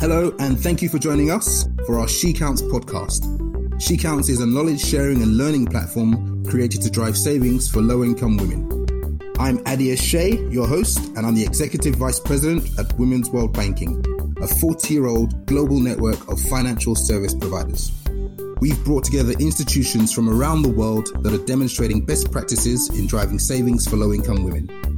Hello, and thank you for joining us for our She Counts podcast. She Counts is a knowledge sharing and learning platform created to drive savings for low income women. I'm Adia Shea, your host, and I'm the Executive Vice President at Women's World Banking, a 40 year old global network of financial service providers. We've brought together institutions from around the world that are demonstrating best practices in driving savings for low income women.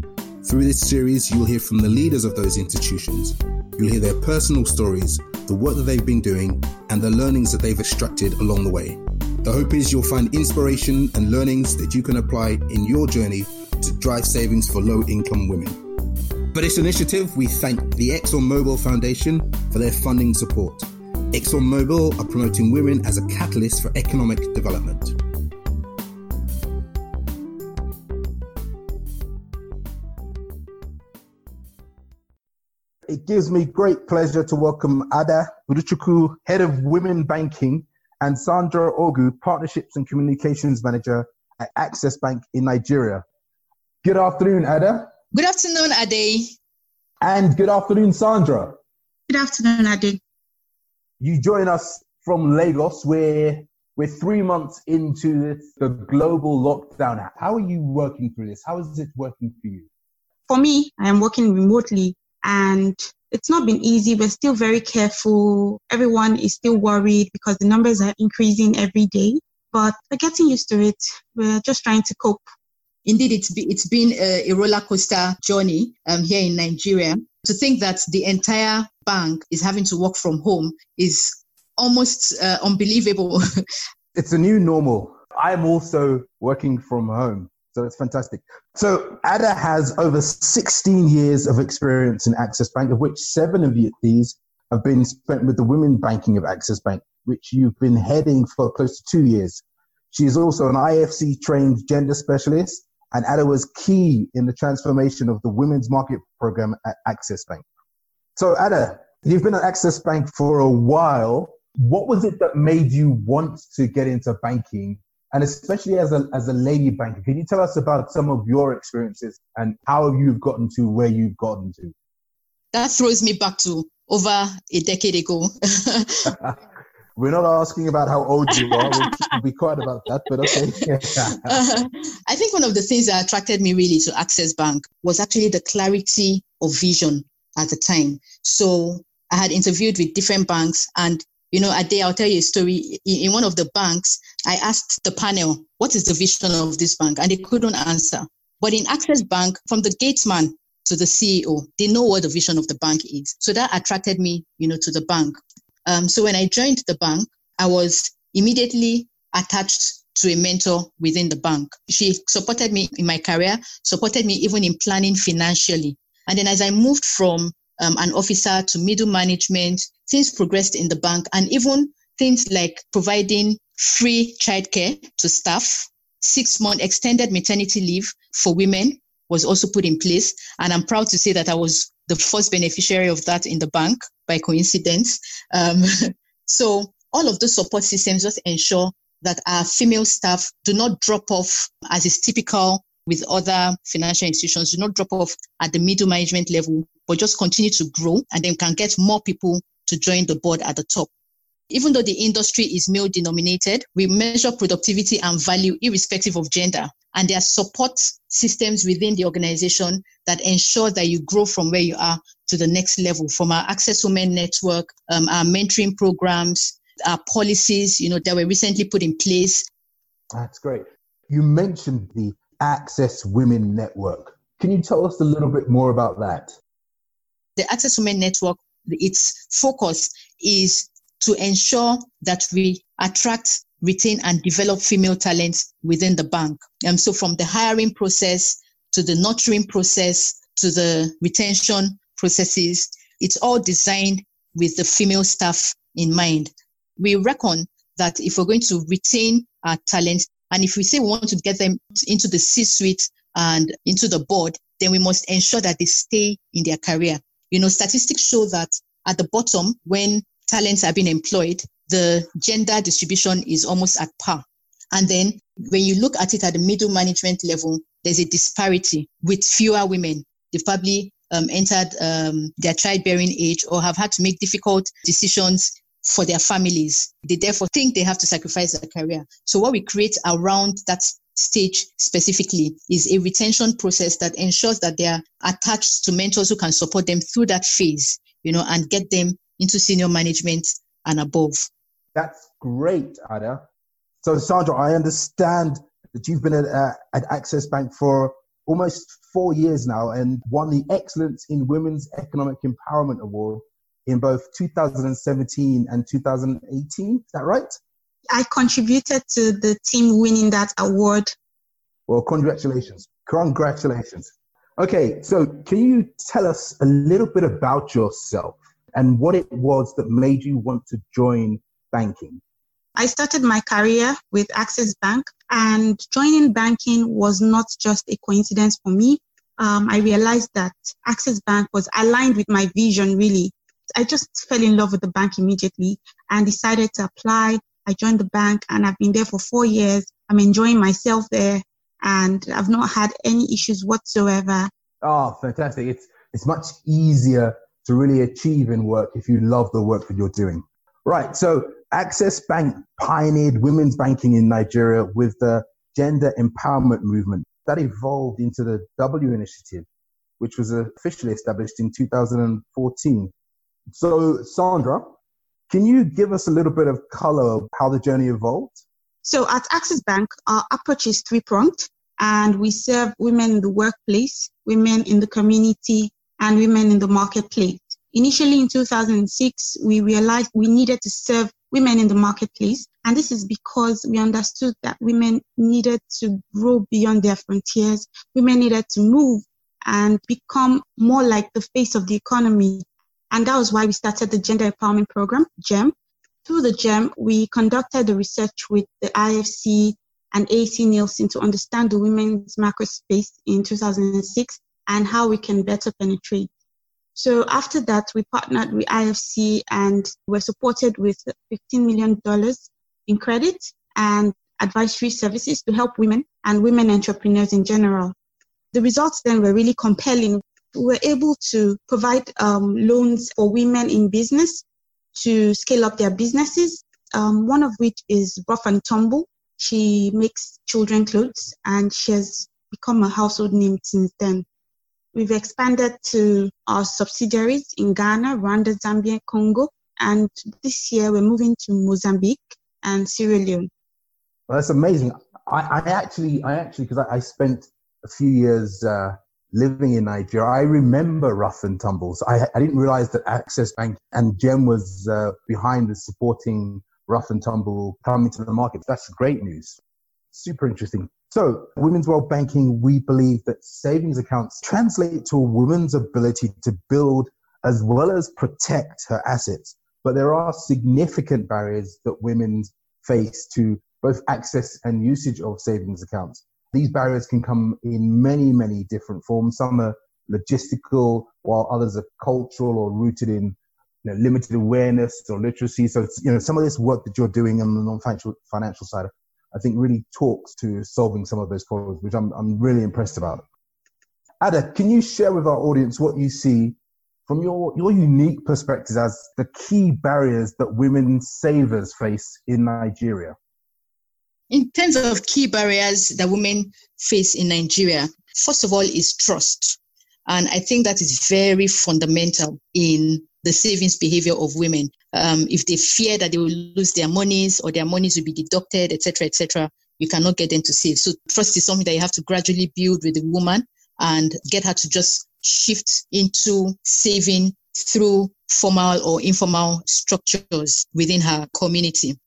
Through this series, you'll hear from the leaders of those institutions You'll hear their personal stories, the work that they've been doing, and the learnings that they've extracted along the way. The hope is you'll find inspiration and learnings that you can apply in your journey to drive savings for low income women. For this initiative, we thank the ExxonMobil Foundation for their funding support. ExxonMobil are promoting women as a catalyst for economic development. It gives me great pleasure to welcome Ada Udechukwu, Head of Women Banking, and Sandra Ogu, Partnerships and Communications Manager at Access Bank in Nigeria. Good afternoon, Ada. Good afternoon, Ade. And good afternoon, Sandra. Good afternoon, Ade. You join us from Lagos, where we're three months into the global lockdown. How are you working through this? How is it working for you? For me, I am working remotely and it's not been easy. We're still very careful. Everyone is still worried because the numbers are increasing every day, but we're getting used to it. We're just trying to cope. Indeed, it's, be, it's been a, a roller coaster journey um, here in Nigeria. To think that the entire bank is having to work from home is almost uh, unbelievable. it's a new normal. I'm also working from home. So it's fantastic. So Ada has over 16 years of experience in Access Bank, of which seven of these have been spent with the women banking of Access Bank, which you've been heading for close to two years. She is also an IFC trained gender specialist, and Ada was key in the transformation of the women's market program at Access Bank. So, Ada, you've been at Access Bank for a while. What was it that made you want to get into banking and especially as a, as a lady banker, can you tell us about some of your experiences and how you've gotten to where you've gotten to? That throws me back to over a decade ago. We're not asking about how old you are. We'll, be quiet about that, but okay. uh, I think one of the things that attracted me really to Access Bank was actually the clarity of vision at the time. So I had interviewed with different banks, and you know, a day I'll tell you a story. In, in one of the banks, I asked the panel, what is the vision of this bank? And they couldn't answer. But in Access Bank, from the gatesman to the CEO, they know what the vision of the bank is. So that attracted me, you know, to the bank. Um, so when I joined the bank, I was immediately attached to a mentor within the bank. She supported me in my career, supported me even in planning financially. And then as I moved from um, an officer to middle management, things progressed in the bank, and even things like providing free childcare to staff, six month extended maternity leave for women was also put in place. And I'm proud to say that I was the first beneficiary of that in the bank by coincidence. Um, so all of those support systems just ensure that our female staff do not drop off as is typical with other financial institutions, do not drop off at the middle management level, but just continue to grow and then can get more people to join the board at the top. Even though the industry is male denominated, we measure productivity and value irrespective of gender. And there are support systems within the organization that ensure that you grow from where you are to the next level. From our Access Women Network, um, our mentoring programs, our policies, you know, that were recently put in place. That's great. You mentioned the Access Women Network. Can you tell us a little bit more about that? The Access Women Network, its focus is to ensure that we attract, retain, and develop female talents within the bank. And um, so, from the hiring process to the nurturing process to the retention processes, it's all designed with the female staff in mind. We reckon that if we're going to retain our talents, and if we say we want to get them into the C suite and into the board, then we must ensure that they stay in their career. You know, statistics show that at the bottom, when talents are being employed, the gender distribution is almost at par. And then when you look at it at the middle management level, there's a disparity with fewer women. They've probably um, entered um, their childbearing age or have had to make difficult decisions for their families. They therefore think they have to sacrifice their career. So what we create around that stage specifically is a retention process that ensures that they are attached to mentors who can support them through that phase, you know, and get them into senior management and above. That's great, Ada. So, Sandra, I understand that you've been at, uh, at Access Bank for almost four years now and won the Excellence in Women's Economic Empowerment Award in both 2017 and 2018. Is that right? I contributed to the team winning that award. Well, congratulations. Congratulations. Okay, so can you tell us a little bit about yourself and what it was that made you want to join banking? I started my career with Access Bank, and joining banking was not just a coincidence for me. Um, I realized that Access Bank was aligned with my vision, really. I just fell in love with the bank immediately and decided to apply. I joined the bank and I've been there for four years. I'm enjoying myself there and I've not had any issues whatsoever. Oh, fantastic. It's, it's much easier to really achieve in work if you love the work that you're doing. Right. So Access Bank pioneered women's banking in Nigeria with the gender empowerment movement that evolved into the W Initiative, which was officially established in 2014. So, Sandra, can you give us a little bit of color of how the journey evolved? So, at Access Bank, our approach is three pronged, and we serve women in the workplace, women in the community, and women in the marketplace. Initially in 2006, we realized we needed to serve women in the marketplace. And this is because we understood that women needed to grow beyond their frontiers. Women needed to move and become more like the face of the economy. And that was why we started the Gender Empowerment Program, GEM. Through the GEM, we conducted the research with the IFC and AC Nielsen to understand the women's macro space in 2006 and how we can better penetrate. So after that, we partnered with IFC and were supported with $15 million in credit and advisory services to help women and women entrepreneurs in general. The results then were really compelling. We were able to provide um, loans for women in business to scale up their businesses, um, one of which is Rough and Tumble. She makes children clothes and she has become a household name since then. We've expanded to our subsidiaries in Ghana, Rwanda, Zambia, Congo, and this year we're moving to Mozambique and Sierra Leone. Well, that's amazing. I, I actually, I actually, because I, I, spent a few years uh, living in Nigeria, I remember Rough and Tumbles. I, I didn't realize that Access Bank and Gem was uh, behind the supporting Rough and Tumble coming to the market. That's great news. Super interesting. So, Women's World Banking, we believe that savings accounts translate to a woman's ability to build as well as protect her assets. But there are significant barriers that women face to both access and usage of savings accounts. These barriers can come in many, many different forms. Some are logistical, while others are cultural or rooted in you know, limited awareness or literacy. So, you know, some of this work that you're doing on the non-financial financial side I think really talks to solving some of those problems, which I'm, I'm really impressed about. Ada, can you share with our audience what you see from your, your unique perspective as the key barriers that women savers face in Nigeria? In terms of key barriers that women face in Nigeria, first of all, is trust. And I think that is very fundamental in the savings behavior of women. Um, if they fear that they will lose their monies or their monies will be deducted, etc., etc., you cannot get them to save. So trust is something that you have to gradually build with the woman and get her to just shift into saving through formal or informal structures within her community.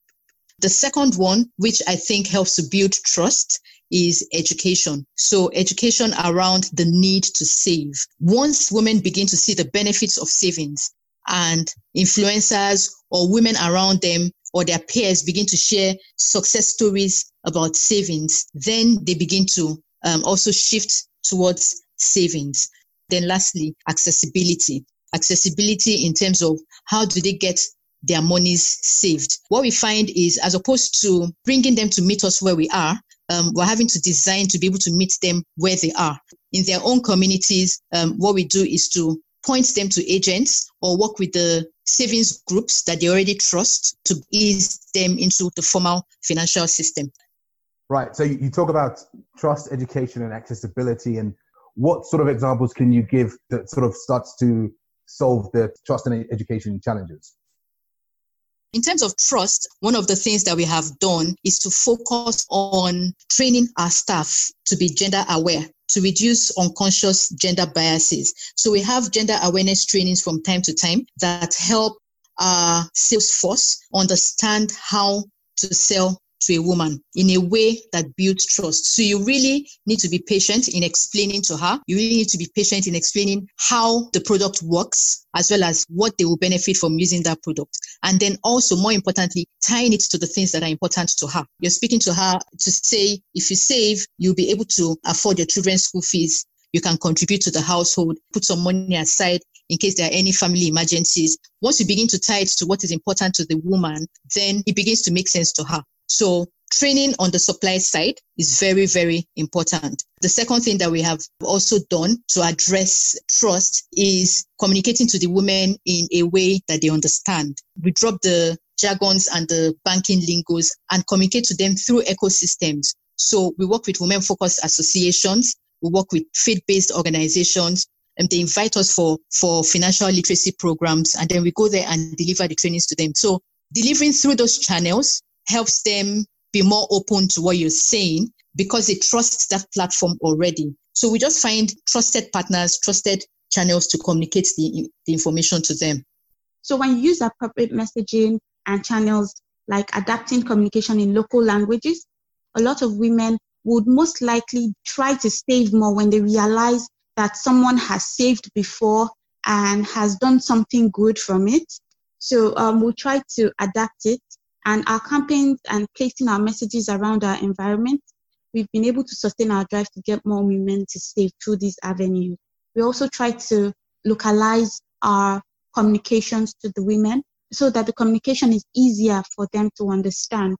The second one, which I think helps to build trust, is education. So education around the need to save. Once women begin to see the benefits of savings, and influencers or women around them or their peers begin to share success stories about savings, then they begin to um, also shift towards savings. Then, lastly, accessibility. Accessibility in terms of how do they get their monies saved. What we find is, as opposed to bringing them to meet us where we are, um, we're having to design to be able to meet them where they are. In their own communities, um, what we do is to point them to agents or work with the savings groups that they already trust to ease them into the formal financial system. Right. So you talk about trust, education, and accessibility. And what sort of examples can you give that sort of starts to solve the trust and education challenges? In terms of trust, one of the things that we have done is to focus on training our staff to be gender aware, to reduce unconscious gender biases. So we have gender awareness trainings from time to time that help our sales force understand how to sell to a woman in a way that builds trust. So you really need to be patient in explaining to her. You really need to be patient in explaining how the product works as well as what they will benefit from using that product. And then also more importantly, tying it to the things that are important to her. You're speaking to her to say, if you save, you'll be able to afford your children's school fees. You can contribute to the household, put some money aside in case there are any family emergencies. Once you begin to tie it to what is important to the woman, then it begins to make sense to her. So training on the supply side is very, very important. The second thing that we have also done to address trust is communicating to the women in a way that they understand. We drop the jargons and the banking lingos and communicate to them through ecosystems. So we work with women focused associations. We work with faith-based organizations and they invite us for, for financial literacy programs. And then we go there and deliver the trainings to them. So delivering through those channels helps them be more open to what you're saying because they trust that platform already. So we just find trusted partners, trusted channels to communicate the, the information to them. So when you use appropriate messaging and channels like adapting communication in local languages, a lot of women would most likely try to save more when they realize that someone has saved before and has done something good from it. So um, we'll try to adapt it and our campaigns and placing our messages around our environment, we've been able to sustain our drive to get more women to save through these avenues. We also try to localize our communications to the women so that the communication is easier for them to understand.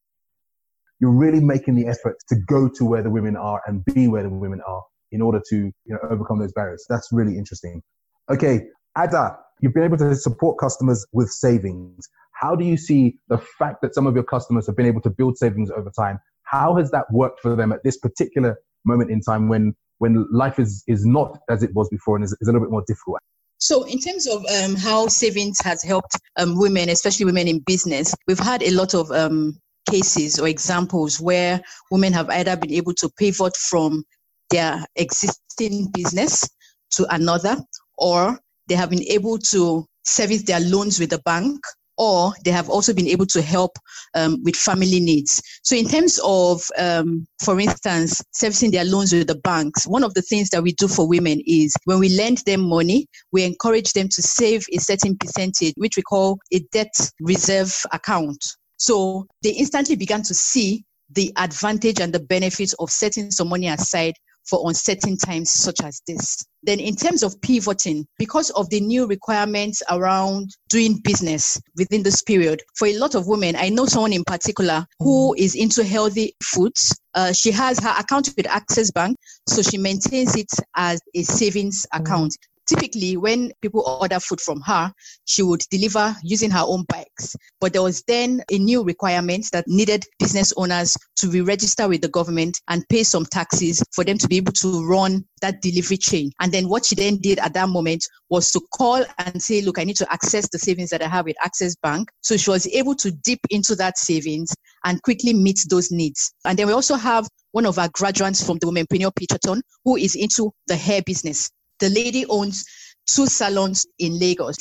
You're really making the effort to go to where the women are and be where the women are in order to you know, overcome those barriers. That's really interesting. Okay, Ada, you've been able to support customers with savings. How do you see the fact that some of your customers have been able to build savings over time? How has that worked for them at this particular moment in time when when life is is not as it was before and is, is a little bit more difficult? So, in terms of um, how savings has helped um, women, especially women in business, we've had a lot of um, cases or examples where women have either been able to pivot from their existing business to another, or they have been able to service their loans with the bank or they have also been able to help um, with family needs. So, in terms of, um, for instance, servicing their loans with the banks, one of the things that we do for women is when we lend them money, we encourage them to save a certain percentage, which we call a debt reserve account. So, they instantly began to see the advantage and the benefits of setting some money aside for uncertain times such as this. Then, in terms of pivoting, because of the new requirements around doing business within this period, for a lot of women, I know someone in particular who mm. is into healthy foods. Uh, she has her account with Access Bank, so she maintains it as a savings account typically when people order food from her she would deliver using her own bikes. But there was then a new requirement that needed business owners to re-register with the government and pay some taxes for them to be able to run that delivery chain. And then what she then did at that moment was to call and say look i need to access the savings that i have with access bank. So she was able to dip into that savings and quickly meet those needs. And then we also have one of our graduates from the Womenpreneur Pitchathon who is into the hair business. The lady owns two salons in Lagos.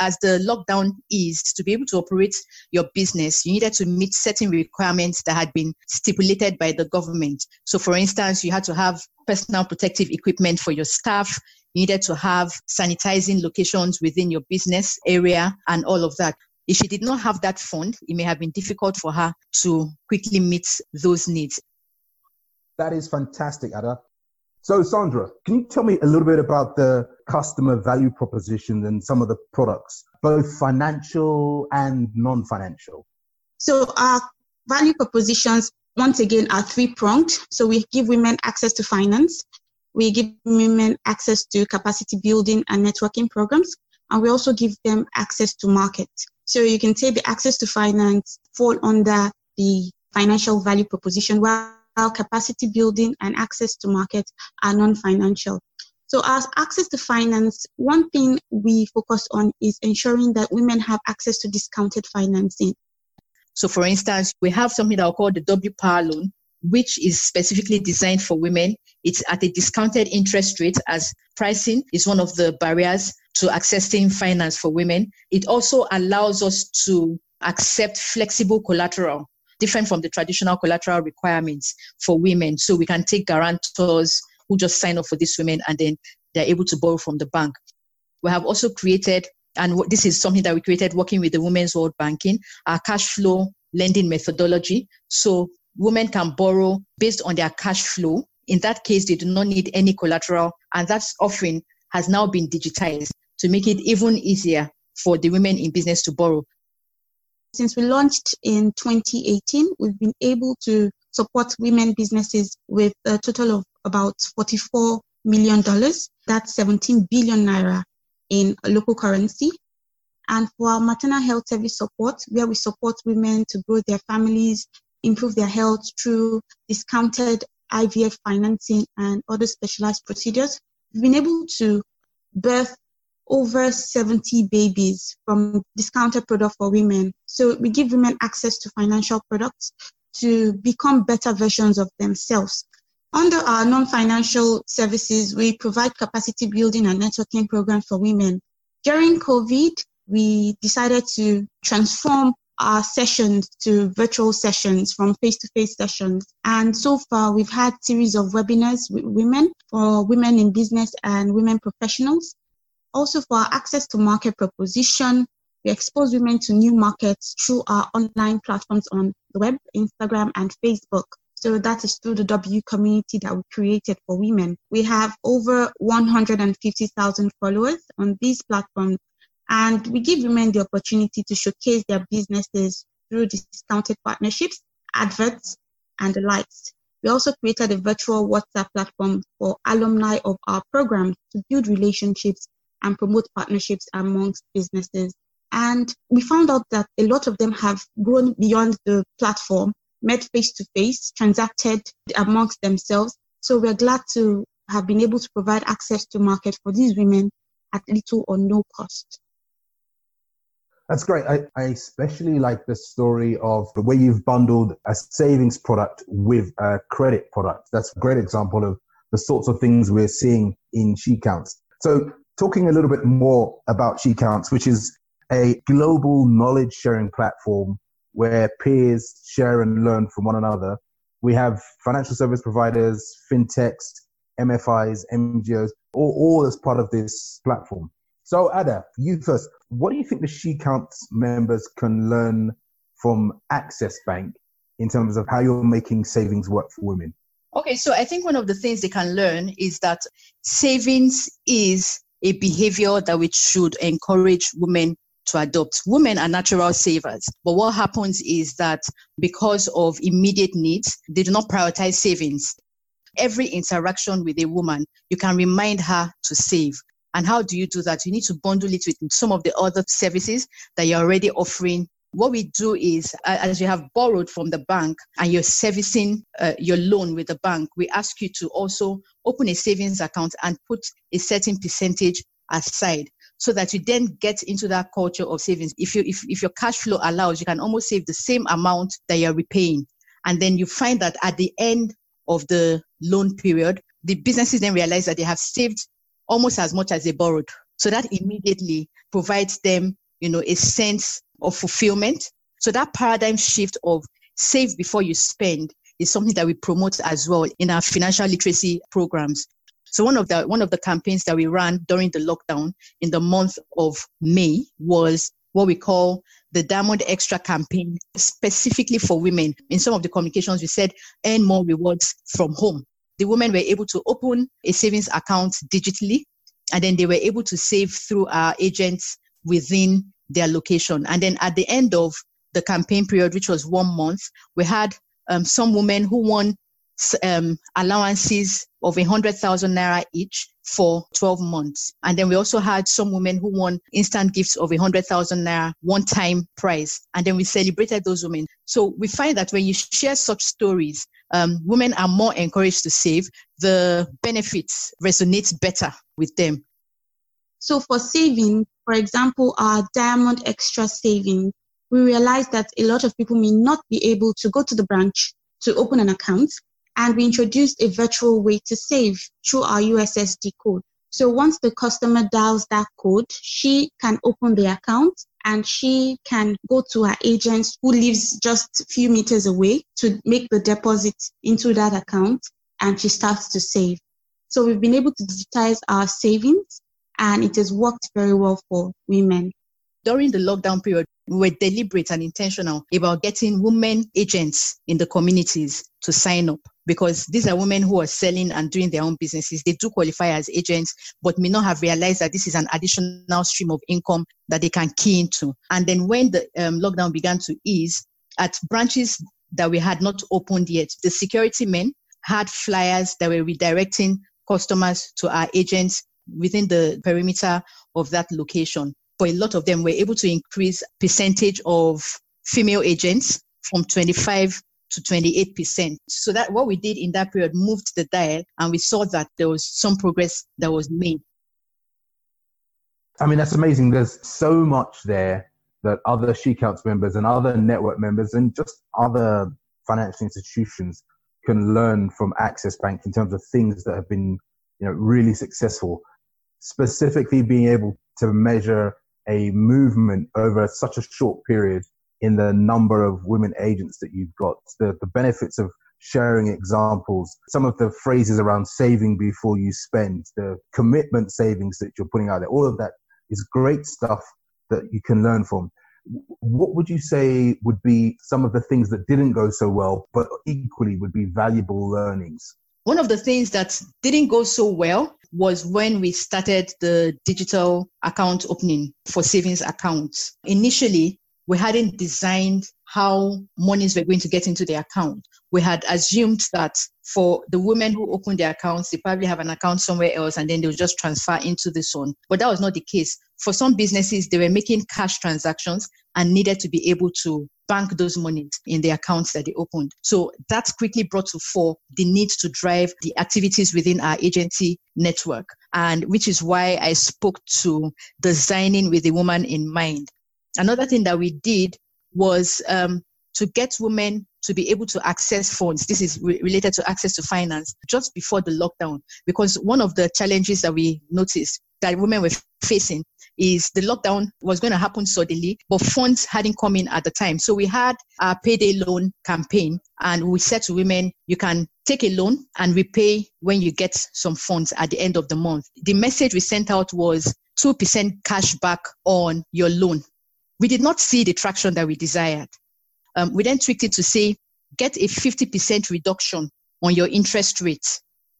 As the lockdown eased, to be able to operate your business, you needed to meet certain requirements that had been stipulated by the government. So, for instance, you had to have personal protective equipment for your staff, you needed to have sanitizing locations within your business area, and all of that. If she did not have that fund, it may have been difficult for her to quickly meet those needs. That is fantastic, Ada. So, Sandra, can you tell me a little bit about the customer value proposition and some of the products, both financial and non financial? So, our value propositions once again, are three pronged. So we give women access to finance, we give women access to capacity building and networking programs, and we also give them access to market. So you can say the access to finance fall under the financial value proposition, capacity building and access to market are non-financial. So as access to finance, one thing we focus on is ensuring that women have access to discounted financing. So for instance, we have something that we call the W Power loan, which is specifically designed for women. It's at a discounted interest rate as pricing is one of the barriers to accessing finance for women. It also allows us to accept flexible collateral, different from the traditional collateral requirements for women. So we can take guarantors who just sign up for these women and then they're able to borrow from the bank. We have also created, and this is something that we created working with the Women's World Banking, our cash flow lending methodology. So women can borrow based on their cash flow. In that case, they do not need any collateral, and that offering has now been digitized to make it even easier for the women in business to borrow. Since we launched in 2018, we've been able to support women businesses with a total of about $44 million. That's 17 billion naira in local currency. And for our maternal health service support, where we support women to grow their families, improve their health through discounted IVF financing and other specialized procedures, we've been able to birth over 70 babies from discounted product for women. So we give women access to financial products to become better versions of themselves. Under our non-financial services, we provide capacity building and networking programs for women. During COVID, we decided to transform our sessions to virtual sessions from face-to-face sessions. And so far, we've had series of webinars with women for women in business and women professionals. Also for our access to market proposition, we expose women to new markets through our online platforms on the web, Instagram, and Facebook. So that is through the W community that we created for women. We have over 150,000 followers on these platforms, and we give women the opportunity to showcase their businesses through discounted partnerships, adverts, and the likes. We also created a virtual WhatsApp platform for alumni of our program to build relationships and promote partnerships amongst businesses. And we found out that a lot of them have grown beyond the platform met face to face, transacted amongst themselves. So we're glad to have been able to provide access to market for these women at little or no cost. That's great. I, I especially like the story of the way you've bundled a savings product with a credit product. That's a great example of the sorts of things we're seeing in She Counts. So, talking a little bit more about She Counts, which is a global knowledge sharing platform where peers share and learn from one another. We have financial service providers, fintechs, MFIs, NGOs, all, all as part of this platform. So, Ada, you first. What do you think the She Counts members can learn from Access Bank in terms of how you're making savings work for women? Okay, so I think one of the things they can learn is that savings is a behavior that we should encourage women to adopt. Women are natural savers, but what happens is that because of immediate needs, they do not prioritize savings. Every interaction with a woman, you can remind her to save. And how do you do that? You need to bundle it with some of the other services that you're already offering. What we do is, as you have borrowed from the bank and you're servicing uh, your loan with the bank, we ask you to also open a savings account and put a certain percentage aside so that you then get into that culture of savings. If you if, if your cash flow allows, you can almost save the same amount that you're repaying. And then you find that at the end of the loan period, the businesses then realize that they have saved almost as much as they borrowed. So that immediately provides them, you know, a sense of fulfillment. So that paradigm shift of save before you spend is something that we promote as well in our financial literacy programs. So one of the one of the campaigns that we ran during the lockdown in the month of May was what we call the Diamond Extra campaign, specifically for women. In some of the communications, we said earn more rewards from home. The women were able to open a savings account digitally, and then they were able to save through our agents within their location. And then at the end of the campaign period, which was one month, we had um, some women who won um, allowances of 100,000 naira each for 12 months. And then we also had some women who won instant gifts of 100,000 naira one time prize. And then we celebrated those women. So we find that when you share such stories, um, women are more encouraged to save. The benefits resonate better with them. So for saving, for example, our Diamond Extra saving, we realized that a lot of people may not be able to go to the branch to open an account and we introduced a virtual way to save through our USSD code. So once the customer dials that code, she can open the account and she can go to her agent who lives just a few meters away to make the deposit into that account and she starts to save. So we've been able to digitize our savings and it has worked very well for women. During the lockdown period, we were deliberate and intentional about getting women agents in the communities to sign up because these are women who are selling and doing their own businesses. They do qualify as agents, but may not have realized that this is an additional stream of income that they can key into. And then when the um, lockdown began to ease, at branches that we had not opened yet, the security men had flyers that were redirecting customers to our agents within the perimeter of that location for a lot of them, we're able to increase percentage of female agents from 25 to 28%. So that what we did in that period moved the dial and we saw that there was some progress that was made. I mean, that's amazing. There's so much there that other She Counts members and other network members and just other financial institutions can learn from Access Bank in terms of things that have been, you know, really successful. Specifically being able to measure a movement over such a short period in the number of women agents that you've got, the, the benefits of sharing examples, some of the phrases around saving before you spend, the commitment savings that you're putting out there, all of that is great stuff that you can learn from. What would you say would be some of the things that didn't go so well, but equally would be valuable learnings? One of the things that didn't go so well was when we started the digital account opening for savings accounts. Initially, we hadn't designed how monies were going to get into the account. We had assumed that for the women who open their accounts, they probably have an account somewhere else and then they'll just transfer into this one. But that was not the case. For some businesses, they were making cash transactions and needed to be able to bank those monies in the accounts that they opened. So that quickly brought to fore the need to drive the activities within our agency network. And which is why I spoke to designing with the woman in mind. Another thing that we did was um, to get women to be able to access funds. This is re- related to access to finance just before the lockdown, because one of the challenges that we noticed that women were facing is the lockdown was going to happen suddenly, but funds hadn't come in at the time. So we had a payday loan campaign and we said to women, you can take a loan and repay when you get some funds at the end of the month. The message we sent out was 2% cash back on your loan. We did not see the traction that we desired. Um, we then tweaked it to say, get a 50% reduction on your interest rate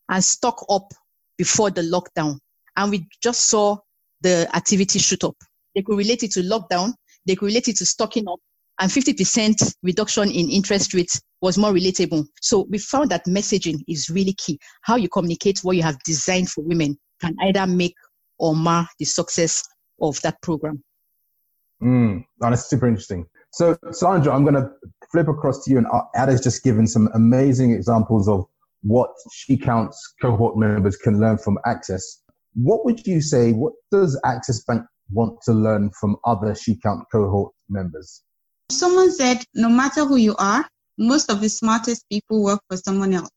and stock up before the lockdown. And we just saw the activity shoot up. They could relate it to lockdown, they could relate it to stocking up, and 50% reduction in interest rates was more relatable. So we found that messaging is really key. How you communicate what you have designed for women can either make or mar the success of that program. Mm, that's super interesting. So, Sandra, I'm going to flip across to you, and Ada's just given some amazing examples of what She Counts cohort members can learn from Access. What would you say? What does Access Bank want to learn from other She Count cohort members? Someone said, no matter who you are, most of the smartest people work for someone else.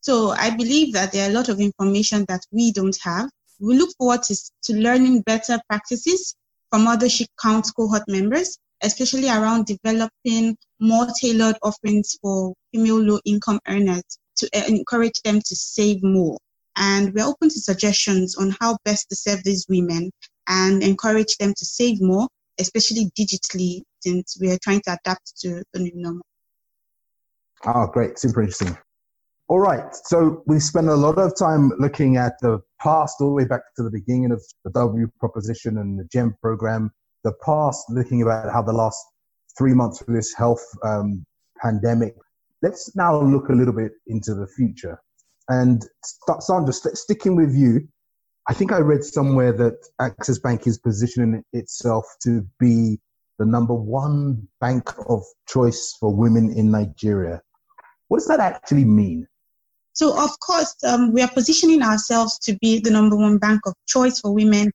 So I believe that there are a lot of information that we don't have. We look forward to, to learning better practices from other She Count cohort members, especially around developing more tailored offerings for female low income earners to encourage them to save more. And we're open to suggestions on how best to serve these women and encourage them to save more, especially digitally, since we are trying to adapt to the new normal. Oh, great. Super interesting. All right. So we spent a lot of time looking at the past, all the way back to the beginning of the W proposition and the GEM program. The past, looking about how the last three months of this health um, pandemic let's now look a little bit into the future. And Sandra, sticking with you, I think I read somewhere that Access Bank is positioning itself to be the number one bank of choice for women in Nigeria. What does that actually mean? So, of course, um, we are positioning ourselves to be the number one bank of choice for women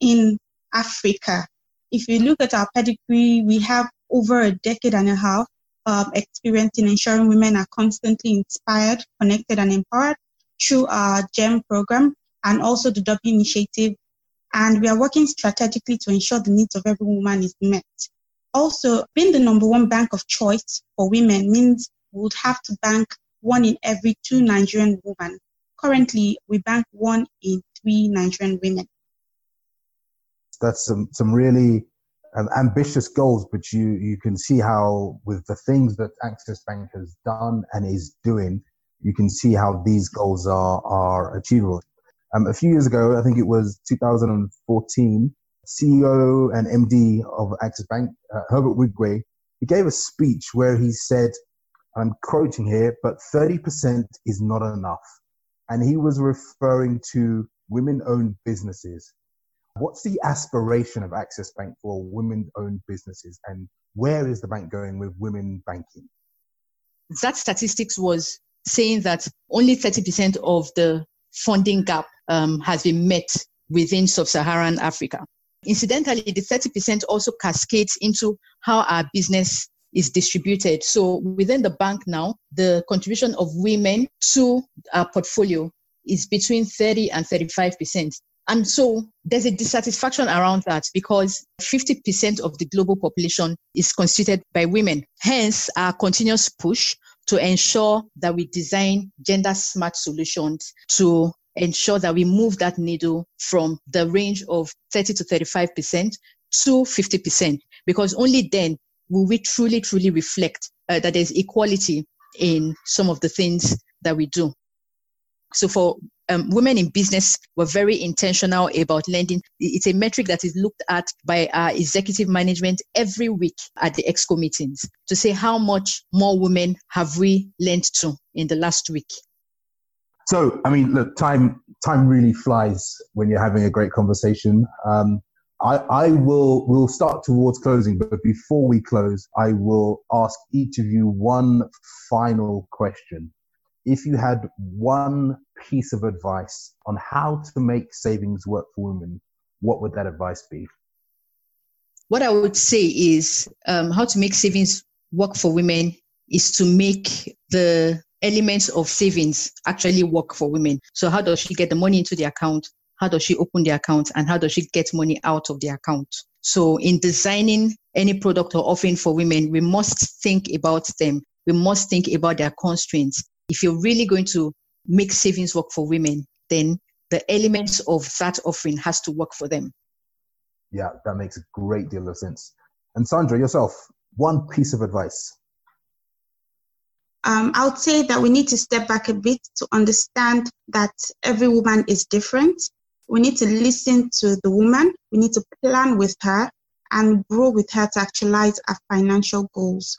in Africa. If you look at our pedigree, we have over a decade and a half um, experience in ensuring women are constantly inspired, connected, and empowered through our GEM program and also the W initiative. And we are working strategically to ensure the needs of every woman is met. Also, being the number one bank of choice for women means we would have to bank one in every two Nigerian women. Currently, we bank one in three Nigerian women. That's some, some really um, ambitious goals, but you, you can see how with the things that Access Bank has done and is doing, you can see how these goals are, are achievable. Um, a few years ago, I think it was 2014, CEO and MD of Access Bank, uh, Herbert Wigwe, he gave a speech where he said, I'm quoting here, but 30% is not enough. And he was referring to women owned businesses What's the aspiration of Access Bank for women owned businesses and where is the bank going with women banking? That statistics was saying that only 30% of the funding gap um, has been met within sub Saharan Africa. Incidentally, the 30% also cascades into how our business is distributed. So within the bank now, the contribution of women to our portfolio is between 30 and 35%. And so there's a dissatisfaction around that because 50% of the global population is constituted by women. Hence, our continuous push to ensure that we design gender smart solutions to ensure that we move that needle from the range of 30 to 35% to 50%, because only then will we truly, truly reflect uh, that there's equality in some of the things that we do. So for um, women in business we're very intentional about lending. It's a metric that is looked at by our executive management every week at the exco meetings to say how much more women have we lent to in the last week. So, I mean, look, time time really flies when you're having a great conversation. Um, I, I will will start towards closing, but before we close, I will ask each of you one final question if you had one piece of advice on how to make savings work for women, what would that advice be? What I would say is um, how to make savings work for women is to make the elements of savings actually work for women. So, how does she get the money into the account? How does she open the account? And how does she get money out of the account? So, in designing any product or offering for women, we must think about them. We must think about their constraints if you're really going to make savings work for women, then the elements of that offering has to work for them. Yeah, that makes a great deal of sense. And Sandra, yourself, one piece of advice. Um, I would say that we need to step back a bit to understand that every woman is different. We need to listen to the woman. We need to plan with her and grow with her to actualize our financial goals.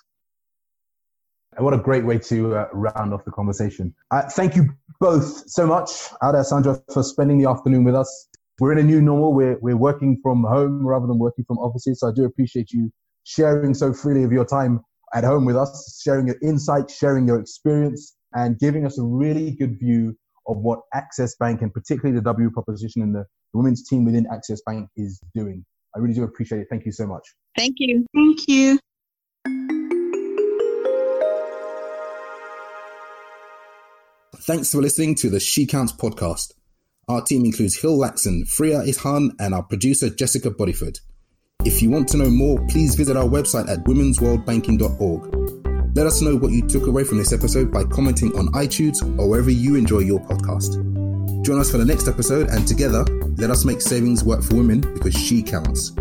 What a great way to uh, round off the conversation. Uh, thank you both so much, Ada Sandra, for spending the afternoon with us. We're in a new normal. We're, we're working from home rather than working from offices. So I do appreciate you sharing so freely of your time at home with us, sharing your insights, sharing your experience, and giving us a really good view of what Access Bank and particularly the W proposition and the, the women's team within Access Bank is doing. I really do appreciate it. Thank you so much. Thank you. Thank you. Thanks for listening to the She Counts podcast. Our team includes Hill Laxon, Freya Ishan, and our producer Jessica Bodyford. If you want to know more, please visit our website at womensworldbanking.org. Let us know what you took away from this episode by commenting on iTunes or wherever you enjoy your podcast. Join us for the next episode, and together, let us make savings work for women because she counts.